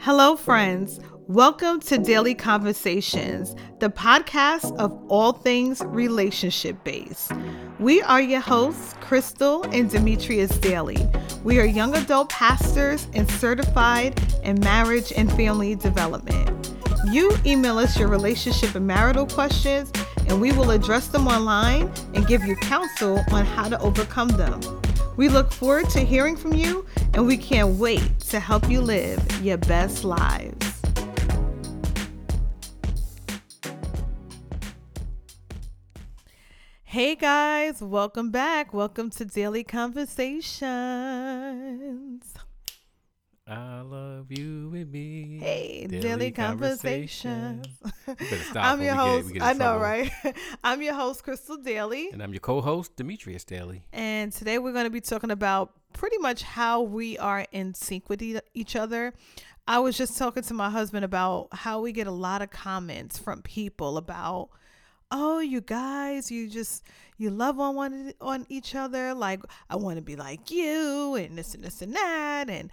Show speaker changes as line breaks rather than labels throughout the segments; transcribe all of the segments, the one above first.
Hello, friends. Welcome to Dailey Conversations, the podcast of all things relationship based. We are your hosts, Crystal and Demetrius Dailey. We are young adult pastors and certified in marriage and family development. You email us your relationship and marital questions, and we will address them online and give you counsel on how to overcome them. We look forward to hearing from you, and we can't wait to help you live your best lives. Hey guys, welcome back. Welcome to Dailey Conversations.
I love you and me.
Hey, Dailey, Conversations.
better
I'm your
we get-
host.
get
I know,
trouble.
right? I'm your host, Crystal Dailey.
And I'm your co-host, Demetrius Dailey.
And today we're going to be talking about pretty much how we are in sync with e- each other. I was just talking to my husband about how we get a lot of comments from people about, oh, you guys, you just you love on one on each other. Like I want to be like you, and this and this and that. And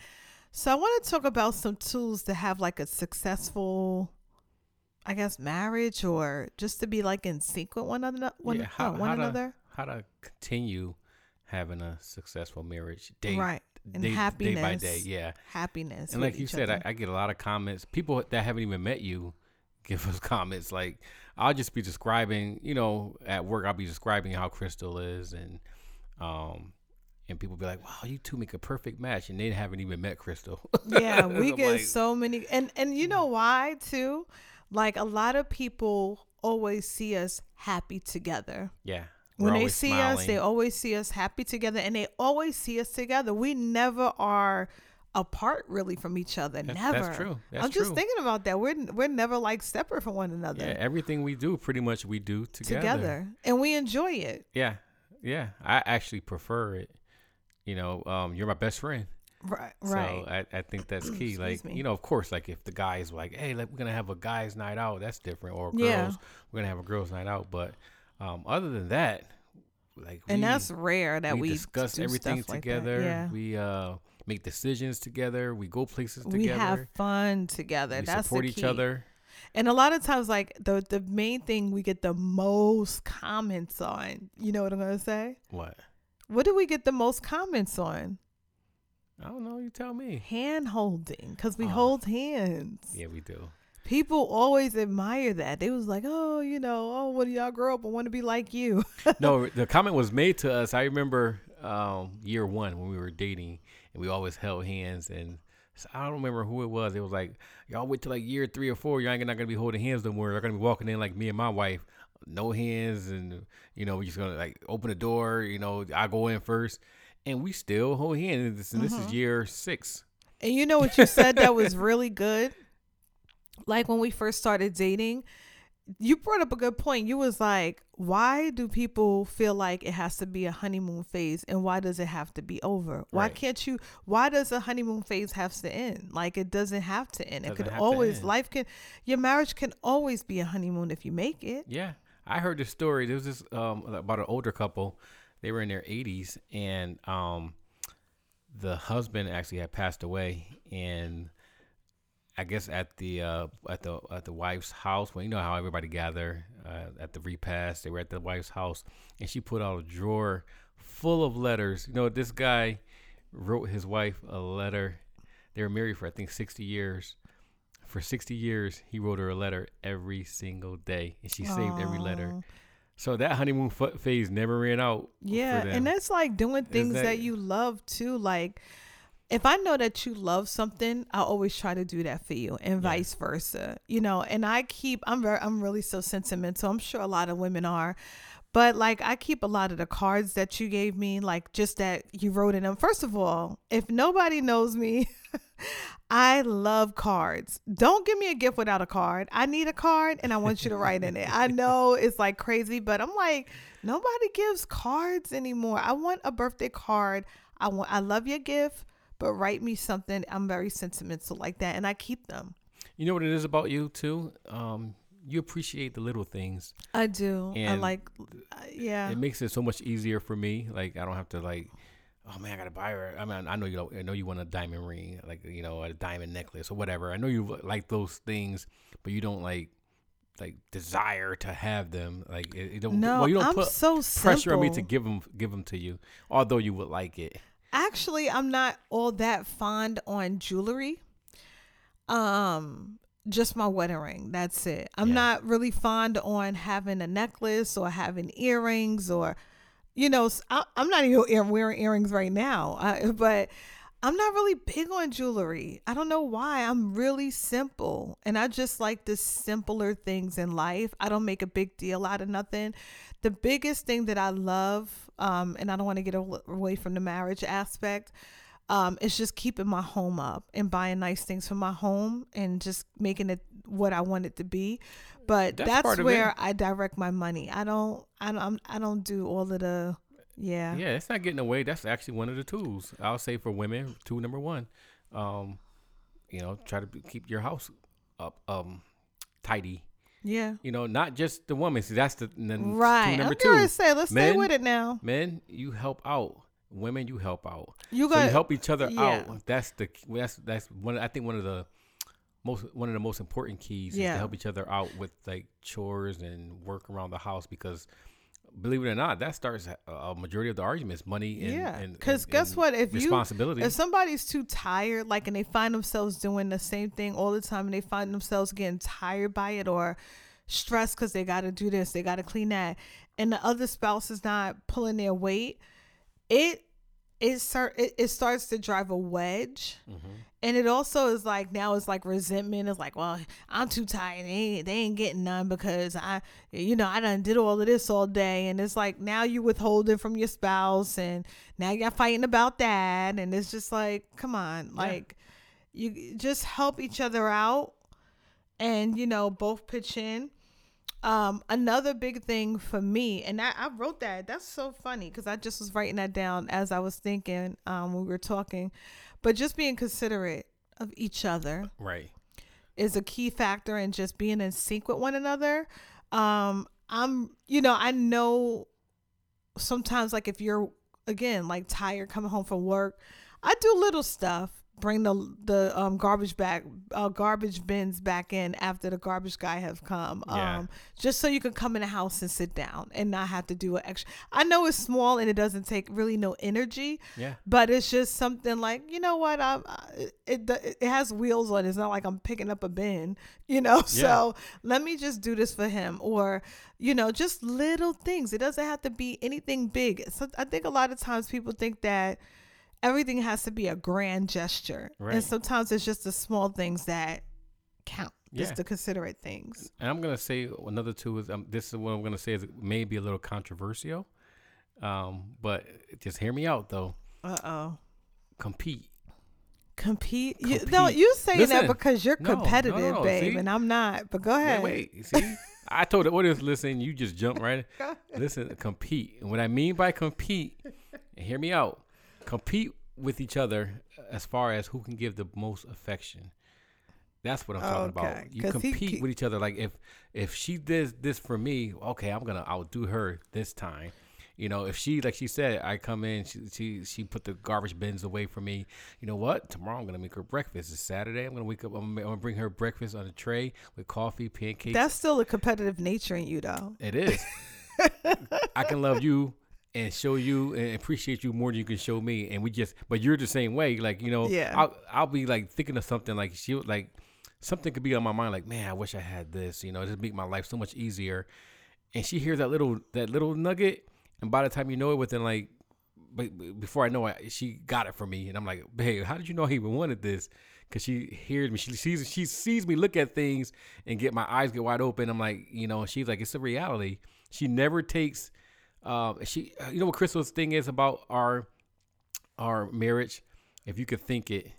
so I want to talk about some tools to have like a successful, I guess, marriage or just to be like in sync with one another. One,
Yeah, how-
uh, one
how to-
another.
How to continue having a successful marriage day,
Right. And
day, day by
happiness.
day. Yeah.
happiness.
And like you said. I, I get a lot of comments. People that haven't even met you give us comments. Like I'll just be describing, you know, at work I'll be describing how Crystal is, and um, and people be like, "Wow, you two make a perfect match," and they haven't even met Crystal.
yeah, we get
like,
so many, and and you know why too? Like a lot of people always see us happy together.
yeah.
When they see us, they always see us happy together, and they always see us together. We never are apart really from each other.
That's-
never.
that's true. That's
I'm just
true.
thinking about that. We're we're never like separate from one another.
Yeah, everything we do, pretty much we do together.
together, and we enjoy it.
Yeah, yeah. I actually prefer it. You know, um, you're my best friend,
Right, Right. so.
I, I think that's key. Like,
me.
you know, of course, like if the guys like, hey, like we're gonna have a guys' night out, that's different. Or girls,
Yeah.
we're gonna have a girls' night out. But um, other than that, like,
and
we,
that's rare that
we,
we,
discuss everything
stuff like
together.
Yeah.
We uh make decisions together. We go places together.
we have fun together.
we
That's
support
the
each other.
And a lot of times, like the the main thing we get the most comments on. You know what I'm gonna say?
What?
What do we get the most comments on?
I don't know. You tell me.
Hand holding, because we
Oh.
hold hands.
Yeah, we do.
People always admire that. They was like, oh, you know, oh, when y'all grow up, I want to be like you.
no, the comment was made to us. I remember um, year one when we were dating, and we always held hands. And so I don't remember who it was. It was like y'all wait till like year three or four. Y'all ain't not gonna be holding hands no more. They're gonna be walking in like me and my wife, no hands, and you know we just gonna like open the door. You know I go in first, and we still hold hands. And this, and this is mm-hmm. year six.
And you know what you said that was really good? Like when we first started dating, you brought up a good point. You was like, why do people feel like it has to be a honeymoon phase and why does it have to be over? Why
Right.
can't you why does a honeymoon phase have to end? Like it doesn't have to end. It
Doesn't
could always life can your marriage can always be a honeymoon if you make it.
Yeah, I heard this story. There was this um about an older couple. They were in their 80s, and um, the husband actually had passed away, and I guess at the uh at the at the wife's house, well, you know how everybody gather uh, at the repast. They were at the wife's house, and she put out a drawer full of letters. You know, this guy wrote his wife a letter. They were married for I think 60 years. For 60 years, he wrote her a letter every single day, and she saved every letter. So that honeymoon f- phase never ran out.
Yeah, and that's like doing things that,
that-
you love too. Like if I know that you love something, I always try to do that for you, and vice versa. You know, and I keep. I'm very. I'm really so sentimental. I'm sure a lot of women are. But like I keep a lot of the cards that you gave me, like just that you wrote in them. First of all, if nobody knows me, I love cards. Don't give me a gift without a card. I need a card and I want you to write in it. I know it's like crazy, but I'm like, nobody gives cards anymore. I want a birthday card. I want I love your gift, but write me something. I'm very sentimental like that and I keep them.
You know what it is about you too. Um, you appreciate the little things.
I do. I like uh, yeah.
It makes it so much easier for me. Like I don't have to like oh man, I gotta buy her. I mean, I know you. I know you want a diamond ring, like you know, a diamond necklace or whatever. I know you like those things, but you don't like like desire to have them. Like you don't.
No,
well, you don't
I'm
put
so
pressure on me to give them give them to you, although you would like it.
Actually, I'm not all that fond on jewelry. Um, just my wedding ring. That's it. I'm
Yeah.
not really fond on having a necklace or having earrings or, you know, I, am not even wearing earrings right now. I, but I'm not really big on jewelry. I don't know why. I'm really simple, and I just like the simpler things in life. I don't make a big deal out of nothing. The biggest thing that I love, um, and I don't want to get away from the marriage aspect, um, is just keeping my home up and buying nice things for my home and just making it what I want it to be. But
That's
that's, where. I direct my money. I don't. I don't. I don't do all of the. Yeah.
Yeah, it's not getting away. That's actually one of the tools. I'll say for women, tool number one. Um, you know, try to keep your house up um tidy.
Yeah.
You know, not just the woman. See, that's the then
Right.
tool number
I'm going
two.
to say, let's stay with it now.
Men, you help out. Women, you help out.
You
So you help each other
yeah.
out. That's the that's that's one. I think one of the most one of the most important keys is to help each other out with like chores and work around the house because believe it or not, that starts a, majority of the arguments, money and
Yeah, 'cause
and-
guess
and
what? If you- If somebody's too tired, like, and they find themselves doing the same thing all the time, and they find themselves getting tired by it or stressed because they got to do this, they got to clean that, and the other spouse is not pulling their weight, it it start it, it starts to drive a wedge.
Mm-hmm.
And it also is like now it's like resentment. It's like, well, I'm too tired. They ain't, they ain't getting none because I, you know, I done did all of this all day. And it's like now you're withholding from your spouse, and now you're fighting about that. And it's just like, come on, like you just help each other out, and you know both pitch in. Um, another big thing for me, and I, I wrote that. That's so funny because I just was writing that down as I was thinking um, when we were talking. But just being considerate of each other
right.
is a key factor in just being in sync with one another. Um, I'm, you know, I know sometimes like if you're again like tired coming home from work, I do little stuff. Bring the the um garbage back, uh, garbage bins back in after the garbage guy have come.
Yeah.
Um, just so you can come in the house and sit down and not have to do an extra. I know it's small and it doesn't take really no energy,
Yeah.
but it's just something like you know what I'm I- it it has wheels on it. It's not like I'm picking up a bin, you know. So let me just do this for him, or you know, just little things. It doesn't have to be anything big. So I think a lot of times people think that everything has to be a grand gesture,
Right.
and sometimes it's just the small things that count. Just
Yeah.
the considerate things.
And I'm gonna say another two is um, this is what I'm gonna say is it may be a little controversial, um, but just hear me out though.
Uh oh.
Compete.
Compete. You, no,
Compete.
you saying that because you're
No, no,
competitive,
no,
babe,
see?
and I'm not. But go ahead.
wait. See, I told the audience, listen, you just jump right. Listen, compete. And what I mean by compete, hear me out, compete with each other as far as who can give the most affection. That's what I'm talking
Okay,
about. You compete
he-
with each other. Like if if she does this for me, okay, I'm gonna outdo her this time. You know, if she like she said, I come in, she she she put the garbage bins away for me. You know what? Tomorrow I'm gonna make her breakfast. It's Saturday. I'm gonna wake up. I'm I'm gonna bring her breakfast on a tray with coffee, pancakes.
That's still a competitive nature in you, though.
It is. I can love you and show you and appreciate you more than you can show me, and we just. But you're the same way. Like you know,
Yeah.
I'll I'll be like thinking of something like she like something could be on my mind. Like man, I wish I had this. You know, just make my life so much easier. And she hears that little that little nugget, and by the time you know it, within like. But before I know it, she got it for me, and I'm like, "Babe, how did you know I even wanted this?" Because she hears me, she sees she sees me look at things and get my eyes get wide open. I'm like, you know, she's like, it's a reality. She never takes. Uh, she, you know what Crystal's thing is about our our marriage. If you could think it,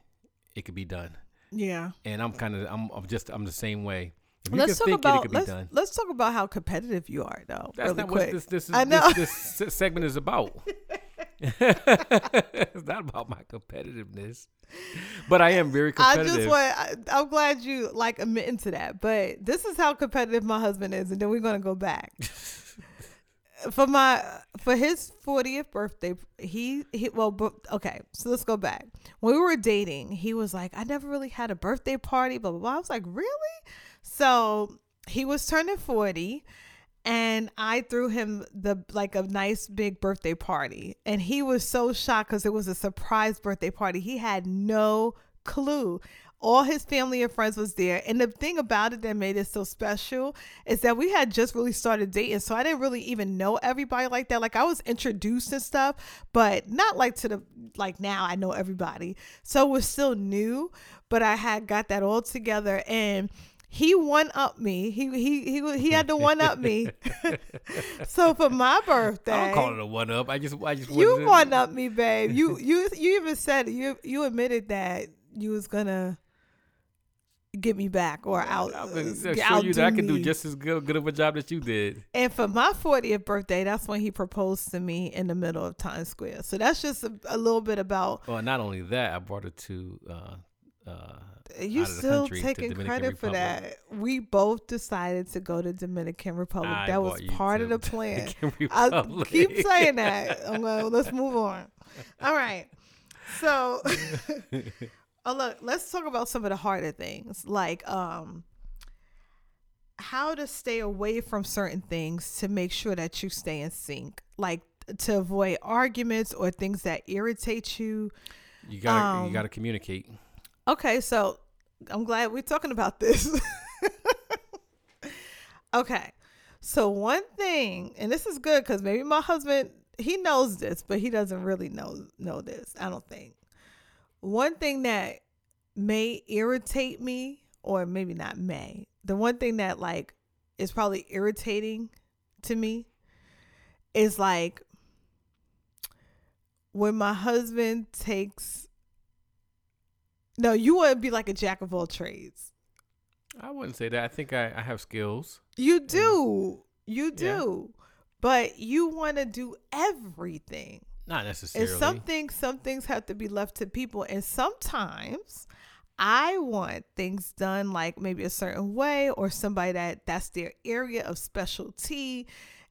it could be done.
Yeah.
And I'm kind of, I'm, I'm just, I'm the same way. If you
Let's talk
think it, it
about
could
let's
done.
let's talk about how competitive you are, though.
That's
really
not
quick.
what this this is,
I know.
this, this segment is about. it's not about my competitiveness, but I am very
I
competitive.
just want. I, I'm glad you like admitting to that. But this is how competitive my husband is, and then we're gonna go back. for my for his 40th birthday he he well okay so let's go back. When we were dating he was like i never really had a birthday party blah blah blah. I was like really? So he was turning 40 and i threw him the like a nice big birthday party. And he was so shocked because it was a surprise birthday party. He had no clue all his family and friends was there and the thing about it that made it so special is that we had just really started dating so i didn't really even know everybody like that like i was introduced and stuff but not like to the like now i know everybody so it was still new but i had got that all together and he one up me. He he he he had to one up me. so for my birthday,
I don't call it a one up. I just I just
you one up me, babe. You you you even said you you admitted that you was gonna get me back or out.
I'm gonna show you that I can do just as good, good of a job that you did.
And for my 40th birthday, that's when he proposed to me in the middle of Times Square. So that's just a, a little bit about.
Well, not only that, I brought it to. Uh, uh,
you still taking credit for that. We both decided to go to Dominican Republic.
I
that was part of the plan. I keep saying that. I'm going, let's move on. All right. So Oh look, let's talk about some of the harder things, like um how to stay away from certain things to make sure that you stay in sync, like to avoid arguments or things that irritate you.
You gotta um, you gotta communicate.
Okay, so I'm glad we're talking about this. okay, so one thing, and this is good because maybe my husband he knows this, but he doesn't really know know this. I don't think one thing that may irritate me, or maybe not may, the one thing that like is probably irritating to me is like when my husband takes no, you want to be like a jack of all trades.
I wouldn't say that. I think I, I have skills.
You do. You do. Yeah. But you want to do everything.
Not necessarily.
And some things, some things have to be left to people. And sometimes I want things done like maybe a certain way or somebody that that's their area of specialty.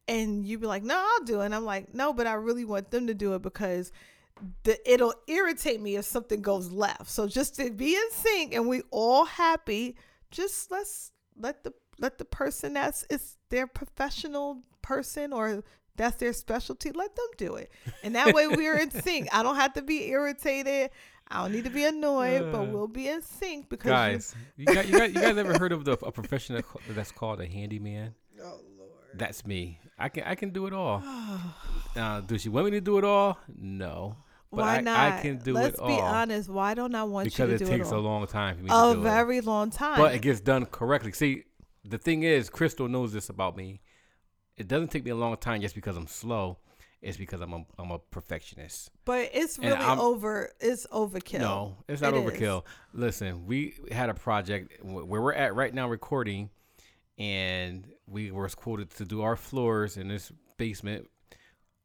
And you be like, no, I'll do it. And I'm like, no, but I really want them to do it because the it'll irritate me if something goes left. So just to be in sync and we all happy, just let's let the let the person that's is their professional person or that's their specialty. Let them do it. And that way we're in sync. I don't have to be irritated. I don't need to be annoyed, uh, but we'll be in sync because
guys, you, you, got, you, got, you guys ever heard of the, a profession that's called a handyman?
Oh Lord,
that's me. I can I can do it all. uh, does she want me to do it all? No. But
why
I,
not?
I can do
Let's
it all.
Let's be honest. Why don't I want
because
you to do
it? Because it takes
a
long time for me
a
to do
very long time.
But it gets done correctly. See, the thing is, Crystal knows this about me it doesn't take me a long time just because I'm slow. It's because I'm a, I'm a perfectionist.
But it's really over. It's overkill.
No, it's not it overkill. Is. Listen, we had a project where we're at right now recording, and we were quoted to do our floors in this basement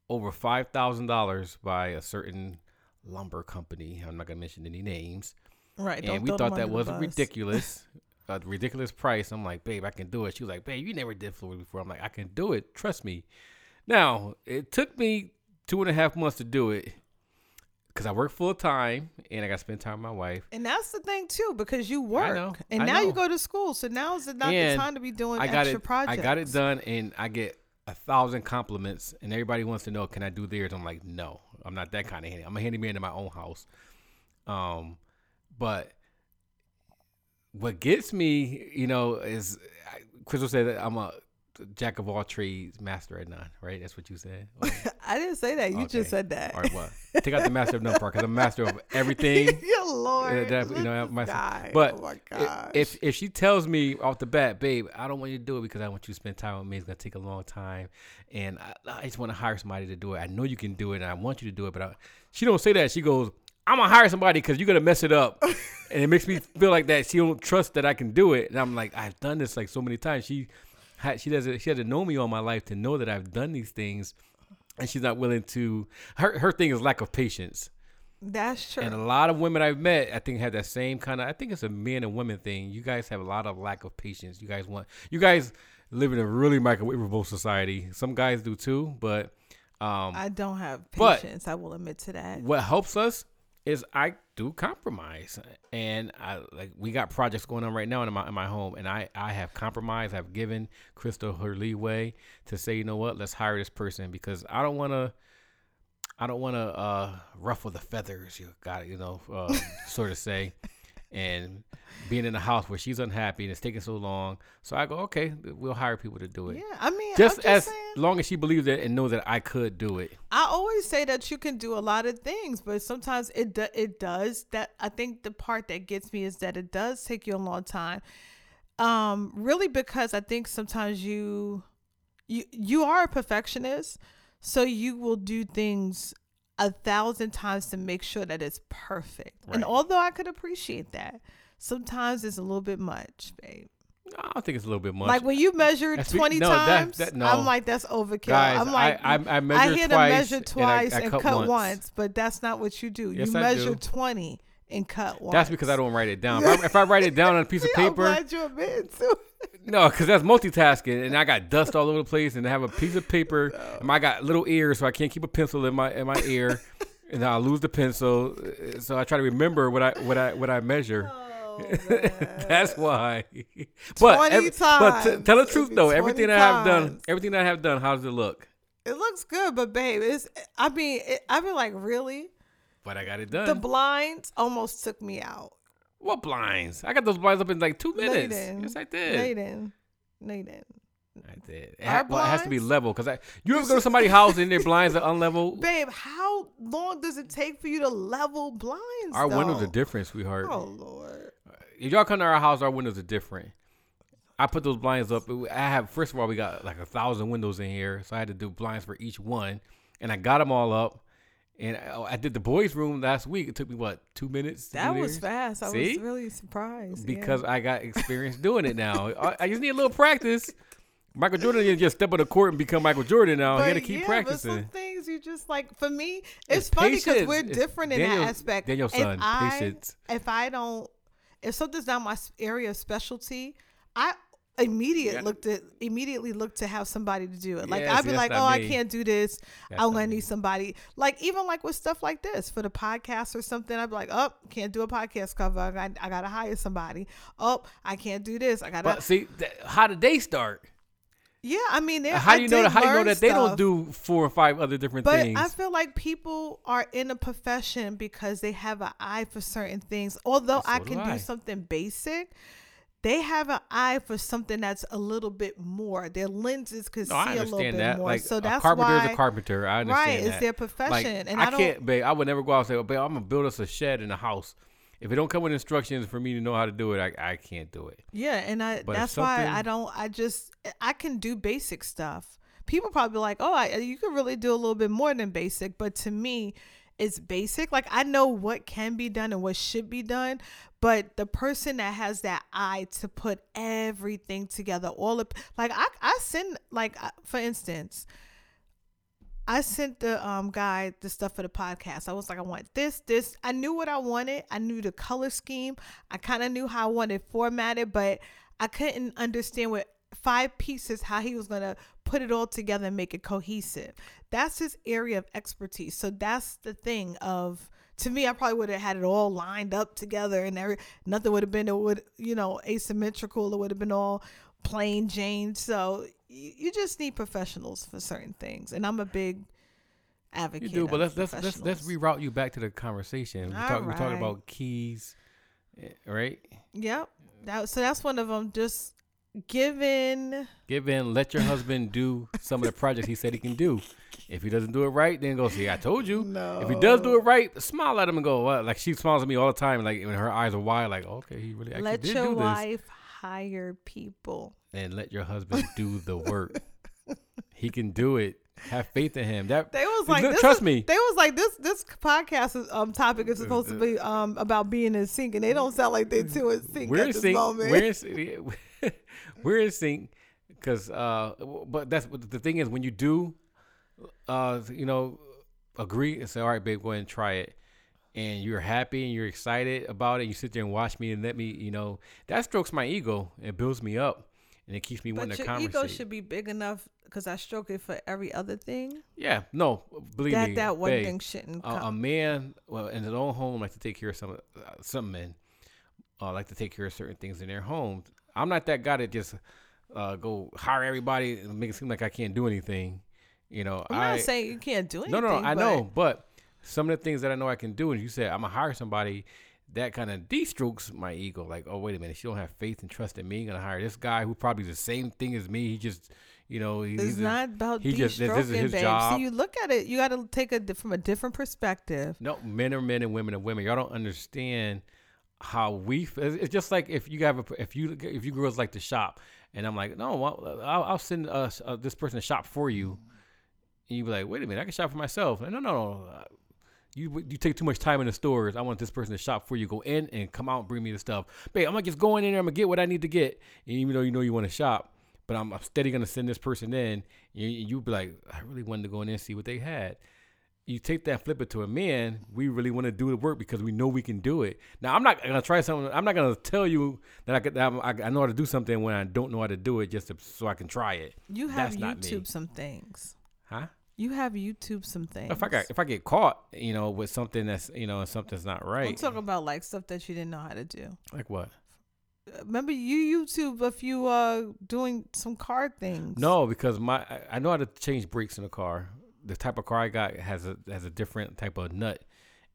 over five thousand dollars by a certain lumber company. I'm not gonna mention any names.
Right.
And we thought that was ridiculous. a ridiculous price. I'm like, babe, I can do it. She was like, babe, you never did floors before. I'm like, I can do it. Trust me. Now, it took me two and a half months to do it because I work full time and I got to spend time with my wife.
And that's the thing too, because you work know, and I now know. you go to school, so now is not and the time to be doing
I got
extra
it,
projects.
I got it done, and I get a thousand compliments, and everybody wants to know, can I do theirs? I'm like, no, I'm not that kind of handy. I'm a handyman in my own house. Um, but what gets me, you know, is Crystal said that I'm a jack of all trades, master at none. Right? That's what you said.
I didn't say that. You okay. just said that.
All right, what? Take out the master of none part because I'm master of everything.
Your Lord,
that, you know, my, but oh if if she tells me off the bat, babe, I don't want you to do it because I want you to spend time with me. It's gonna take a long time, and I, I just want to hire somebody to do it. I know you can do it, and I want you to do it. But I, she don't say that. She goes, I'm gonna hire somebody because you're gonna mess it up, and it makes me feel like that she don't trust that I can do it. And I'm like, I've done this like so many times. She, had, she doesn't, she hasn't known me all my life to know that I've done these things, and she's not willing to. Her her thing is lack of patience.
That's true.
And a lot of women I've met, I think, had that same kind of. I think it's a men and women thing. You guys have a lot of lack of patience. You guys want. You guys live in a really microwavable society. Some guys do too, but um,
I don't have
but-
patience. I will admit to that.
what helps us is I do compromise, and I like we got projects going on right now in my in my home, and I I have compromised. I've given Crystal her leeway to say, you know what, let's hire this person because I don't want to. I don't want to uh, ruffle the feathers. You got you know, uh, sort of say, and being in a house where she's unhappy and it's taking so long. So I go, okay, we'll hire people to do it.
Yeah, I mean,
Just,
just
as
saying,
long as she believes it and knows that I could do it.
I always say that you can do a lot of things, but sometimes it do, it does. That I think the part that gets me is that it does take you a long time. Um, really, because I think sometimes you you you are a perfectionist, so you will do things a thousand times to make sure that it's perfect. And although I could appreciate that, sometimes it's a little bit much, babe.
I don't think it's a little bit much.
Like when you measure
That's
twenty
no,
times,
that- no.
I'm like that's overkill.
Guys,
I'm like
I, I, I measured
I hear to
twice
measure
and I-
twice
I
and,
cut,
cut,
once.
once. but that's not what you do.
Yes,
you measure
do.
twenty and cut once.
That's because I don't write it down. If I, if I write it down on a piece of
I'm
paper,
glad you admit too.
no, because that's multitasking, and I got dust all over the place, and I have a piece of paper, and I got little ears, so I can't keep a pencil in my in my ear, and I'll lose the pencil. Uh, so I try to remember what I what I what I measure.
Oh, Oh,
That's why. but
20
every- but t- tell the truth though, everything that I have done, everything I have done, how does it look?
It looks good, but babe, it's. I mean, it, I mean, like really,
But I got it done.
the blinds almost took me out.
what blinds? I got those blinds up in like two minutes.
didn't.
Yes, I
No,
did.
you didn't. No, you didn't.
I did. It,
Our
ha- well, it has to be level because I. You ever go to somebody's house and their blinds are unlevel?
Babe, how long does it take for you to level blinds?
Our windows
though?
are different, sweetheart.
Oh lord.
If y'all come to our house, our windows are different. I put those blinds up. I have first of all, we got like a thousand windows in here, so I had to do blinds for each one, and I got them all up. And I, I did the boys' room last week. It took me what two minutes?
That was fast. I
See?
was really surprised. yeah.
because I got experience doing it now. I, I just need a little practice. Michael Jordan didn't just step on the court and become Michael Jordan now. he had to keep
yeah,
practicing.
But some things you just like for me, it's,
It's
funny because we're
It's
different in that aspect.
Daniel
If
son,
I-
patience.
If I don't, if something's not my area of specialty, I immediate
Yeah.
looked at immediately look to have somebody to do it. Like
Yeah,
I'd be
that's
like, oh, I
me.
can't do this.
That's
I'm gonna need somebody. Like even like with stuff like this for the podcast or something, I'd be like, oh, can't do a podcast cover. I got, I gotta hire somebody. Oh, I can't do this. I gotta.
But see, th- how did they start?
Yeah, I mean,
How do you know that? How do you know that they don't do four or five other different
But
things?
I feel like people are in a profession because they have an eye for certain things. Although
So
I
do
can
I.
do something basic, they have an eye for something that's a little bit more. Their lenses could
no,
see a little bit
that.
more.
Like
so
a
that's
carpenter's
why,
a carpenter. I understand
right? It's
that.
their
Like,
profession, and
I,
I, don't.
can't, babe. I would never go out and say, "Babe, I'm gonna build us a shed in a house." If it don't come with instructions for me to know how to do it, I, I can't do it.
Yeah, and I
But
that's why I don't. I just I can do basic stuff. People probably like, oh, I, you can really do a little bit more than basic, but to me, it's basic. Like I know what can be done and what should be done, but the person that has that eye to put everything together, all of like I I send like for instance. I sent the um guy the stuff for the podcast. I was like, I want this, this. I knew what I wanted. I knew the color scheme. I kind of knew how I wanted formatted, but I couldn't understand with five pieces how he was gonna put it all together and make it cohesive. That's his area of expertise. So that's the thing of to me, I probably would have had it all lined up together and every nothing would have been it would you know asymmetrical. It would have been all plain Jane. So you, you just need professionals for certain things, and I'm a big advocate.
You do, but let's let's let's, let's reroute you back to the conversation. We talk, we're talking about keys, eh, right?
Yep. That, so that's one of them. Just given.
Give in. Let your husband do some of the projects he said he can do. If he doesn't do it right, then go see. I told you.
No.
If he does do it right, smile at him and go. Like she smiles at me all the time. Like when her eyes are wide. Like okay, he really actually
Let
did
your
do this.
wife hire people.
And let your husband do the work. he can do it. Have faith in him. That
They was like,
Look, trust
is-
me.
They was like, this this podcast is, um topic is supposed to be um about being in sync, and they don't sound like they two in sync
we're
at
in
this
sync.
moment.
We're in sync. we're in sync because, uh, but that's the thing is when you do, uh, you know, agree and say, all right, babe, go ahead and try it. and you're happy and you're excited about it. You sit there and watch me and let me, you know, that strokes my ego. It builds me up and it keeps me wanting
But
to
your ego should be big enough because I stroke it for every other thing.
yeah, no, believe
that
me,
that one
babe,
thing shouldn't
a, a man well in his own home like to take care of some uh, some men uh, like to take care of certain things in their home. I'm not that guy that just uh, go hire everybody and make it seem like I can't do anything. You know,
I'm
I
not saying you can't do
no
anything.
no, no I
but
know, but some of the things that I know I can do, and you said I'm gonna hire somebody. That kind of de-strokes my ego. Like, oh wait a minute, she don't have faith and trust in me. Gonna hire this guy who probably is the same thing as me. He just, you know, he-
It's
he's a-
not about
he just- this is his
babe.
job.
See, you look at it. You got to take it from a different perspective.
No, men are men and women are women. Y'all don't understand how we. It's just like if you have a, if you if you girls like to shop, and I'm like, no, well, I'll, I'll send uh, uh, this person to shop for you, and you be like, wait a minute, I can shop for myself. No, no, no. You you take too much time in the stores. I want this person to shop for you. Go in and come out and bring me the stuff. Babe, I'm gonna just go in there. I'm gonna get what I need to get. And even though you know you want to shop, but I'm, I'm steady gonna send this person in. You you be like, I really wanted to go in there and see what they had you take that and flip it to a man, we really want to do the work because we know we can do it. Now, I'm not gonna try something. I'm not gonna tell you that I could. That I, I know how to do something when I don't know how to do it, just to, so I can try it.
You have
That's not me.
YouTube some things.
Huh?
You have YouTube some things.
If I got if I get caught, you know, with something that's you know something's not
I'm
right.
talking about like stuff that you didn't know how to do.
like what?
Remember, you YouTube a few uh doing some car things.
No, because my I know how to change brakes in a car. The type of car I got has a has a different type of nut,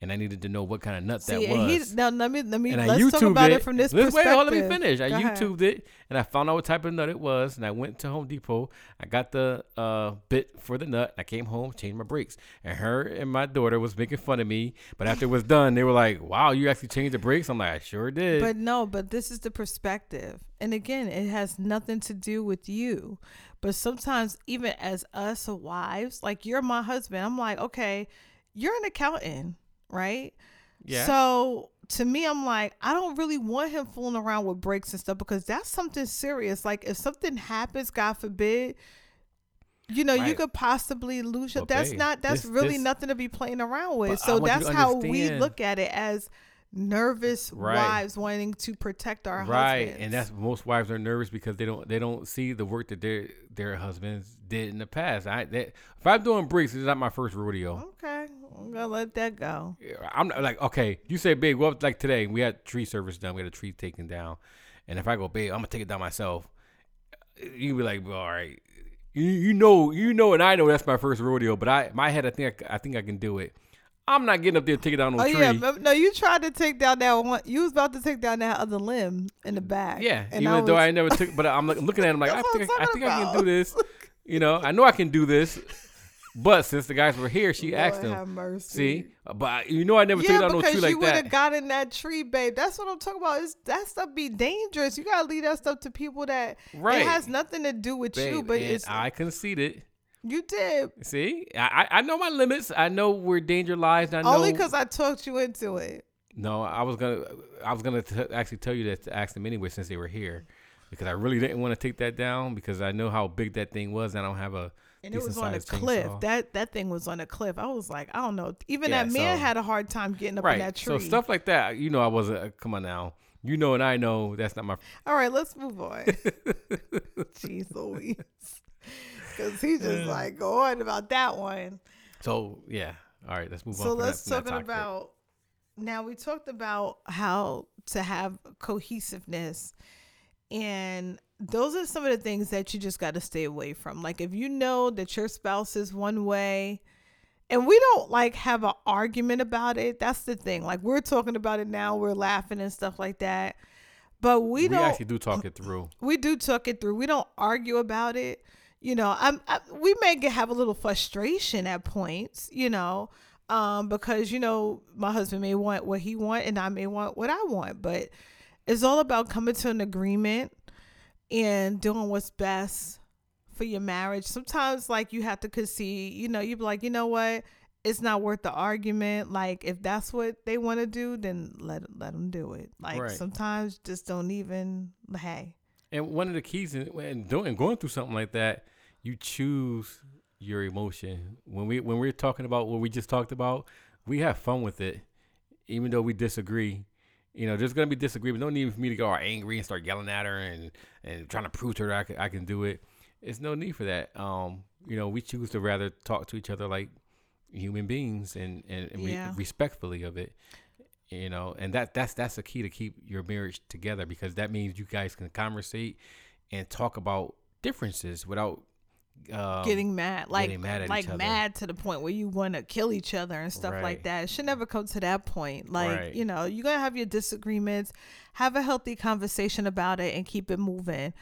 and I needed to know what kind of nut
See,
that was.
now let me let me
and
let's talk about it,
it
from this
Let's-
perspective.
Wait, hold, let me finish. I
Go ahead.
YouTubed it and I found out what type of nut it was, and I went to Home Depot. I got the uh, bit for the nut. I came home, changed my brakes, and her and my daughter was making fun of me. But after it was done, they were like, "Wow, you actually changed the brakes." I'm like, "I sure did."
But no, but this is the perspective. And again, it has nothing to do with you. But sometimes, even as us wives, like you're my husband, I'm like, okay, you're an accountant, right?
yeah,
So to me, I'm like, I don't really want him fooling around with brakes and stuff because that's something serious. Like if something happens, God forbid, you know, you could possibly lose your.
Well,
that's not. That's
this-
really
this-
nothing to be playing around with. So that's how we look at it as nervous
Right.
wives wanting to protect our
right,
husbands.
and that's most wives are nervous because they don't they don't see the work that their their husbands did in the past. I that, if I'm doing brakes, it's not my first rodeo.
okay. I'm gonna let that go.
I'm not like, okay, you say, babe, well, like today, we had tree service done. We had a tree taken down. And if I go, babe, I'm going to take it down myself, you be like, well, all right. You, you know, you know, and I know that's my first rodeo, but I, my head, I think, I, I think I can do it. I'm not getting up there to take it down no
Oh
tree.
yeah, no, you tried to take down that one. You was about to take down that other limb in the back.
Yeah, even
I
though
was-
I never took, but I'm looking at him like, I think, I, think I can do this. You know, I know I can do this. But since the guys were here, she
Lord
asked him. See, but you know, I never took
yeah,
it down no
because you would have got in that tree, babe. That's what I'm talking about. Is that stuff be dangerous? You gotta leave that stuff to people that
Right.
it has nothing to do with you. But it's
I conceded.
You did
See, I I I know my limits. I know where danger lies. I know
only because I talked you into it.
no, I was gonna I was gonna t- actually tell you that to ask them anyway since they were here, because I really didn't want to take that down because I know how big that thing was. and I don't have a
And it was on a cliff.
chainsaw.
That that thing was on a cliff. I was like, I don't know. Even
Yeah,
that man
so-
had a hard time getting up in that tree.
So stuff like that, you know, I wasn't. Uh, come on now, you know, and I know that's not my.
All right, let's move on. Jeez Louise. Because he just like go on about that one.
So yeah, all right, let's move on.
So let's
that
talking about now we talked about how to have cohesiveness and those are some of the things that you just got to stay away from. Like if you know that your spouse is one way and we don't like have an argument about it. That's the thing. Like we're talking about it now, we're laughing and stuff like that. But we,
we
don't
actually do talk it through.
we do talk it through. We don't argue about it. You know, I'm I, we may get, have a little frustration at points, you know, um, because you know my husband may want what he want and I may want what I want, but it's all about coming to an agreement and doing what's best for your marriage. Sometimes, like you have to concede. You know, you be like, you know what, it's not worth the argument. Like if that's what they want to do, then let let them do it. Like
Right.
sometimes just don't even. Hey,
And one of the keys in, in doing going through something like that, you choose your emotion. When we when we're talking about what we just talked about, we have fun with it. even though we disagree, you know, there's gonna be disagreement. No need for me to go all angry and start yelling at her and and trying to prove to her I can, I can do it. It's no need for that. Um, you know, we choose to rather talk to each other like human beings and and, and
Yeah.
re- respectfully of it. You know, and that that's that's the key to keep your marriage together because that means you guys can conversate and talk about differences without um,
getting mad, like
getting mad
like mad to the point where you want to kill each other and stuff
Right.
like that. It should never come to that point. Like
Right.
you know, you're gonna have your disagreements, have a healthy conversation about it, and keep it moving.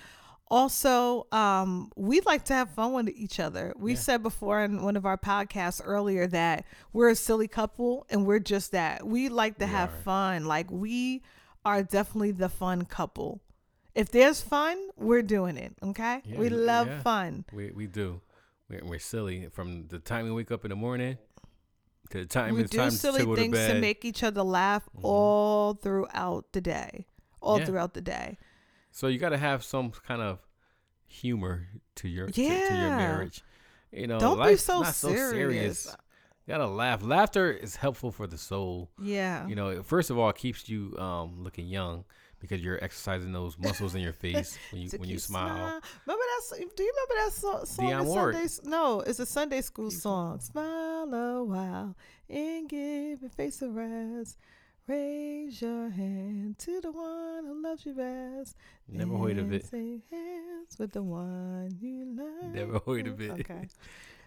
Also, um, we like to have fun with each other. We
Yeah.
said before in one of our podcasts earlier that we're a silly couple, and we're just that. We like to
We
have
are.
fun. Like we are definitely the fun couple. If there's fun, we're doing it. Okay,
Yeah,
we love
yeah.
fun.
We we do. We're, we're silly from the time we wake up in the morning to the time
we do
time
silly
to go to
things to make each other laugh
Mhm.
all throughout the day all
Yeah.
throughout the day
so you got to have some kind of humor to your to, to your marriage. You know,
Don't be so
not so
serious.
serious. You gotta laugh. Laughter is helpful for the soul.
yeah
You know, first of all, it keeps you um looking young because you're exercising those muscles in your face when you when you
keep
smile.
remember that do you remember that so- song
Dionne Warwick.
Sunday no it's a Sunday school
Keep-
song smile a while and give your face a rest raise your hand to the one who loves you best
Never heard of
and
it.
say hands with the one you love
Never heard of it.
okay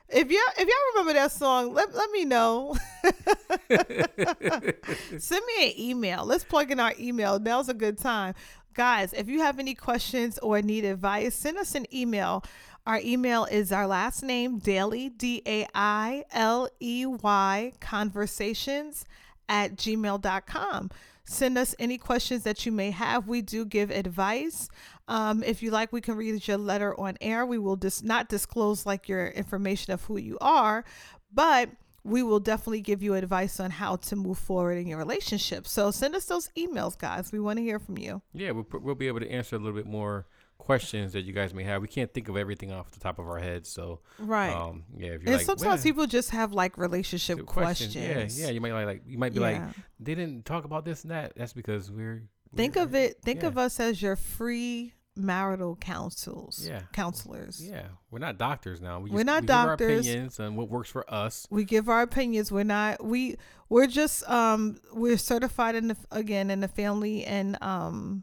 if y'all if y'all remember that song let, let me know Send me an email. Let's plug in our email. Now's a good time. Guys, if you have any questions or need advice, send us an email. Our email is our last name, Dailey, D A I L E Y, conversations at gmail.com. Send us any questions that you may have. We do give advice. Um, if you like, we can read your letter on air. We will just not disclose like your information of who you are, but we will definitely give you advice on how to move forward in your relationship. So send us those emails, guys. We want to hear from you.
yeah, we'll, pr- we'll be able to answer a little bit more questions that you guys may have. We can't think of everything off the top of our heads, so
Right.
um, yeah. If you're
and
like,
sometimes
"Well,
people just have like relationship questions.
questions." Yeah, yeah. You might like, like you might be like, they didn't talk about this and that. That's because we're
think
we're-
of it. Think
yeah.
of us as your free marital counsels.
Yeah.
Counselors.
Yeah, we're not doctors now. We
We're not
we
doctors.
Give our opinions on what works for us.
we give our opinions we're not we we're just um we're certified in the again in the family and um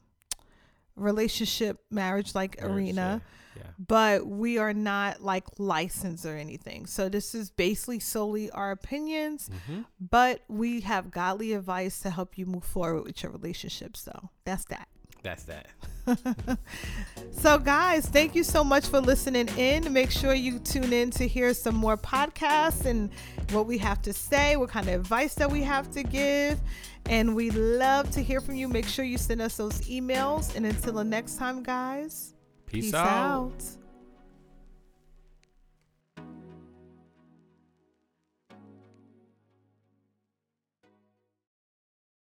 relationship marriage like arena
Yeah,
but we are not like licensed or anything so this is basically solely our opinions
yeah. hmm
but we have godly advice to help you move forward with your relationships so that's that
That's that.
So, guys, thank you so much for listening in. Make sure you tune in to hear some more podcasts and what we have to say, what kind of advice that we have to give. And we love to hear from you. Make sure you send us those emails. And until the next time, guys,
Peace,
peace
out.
out.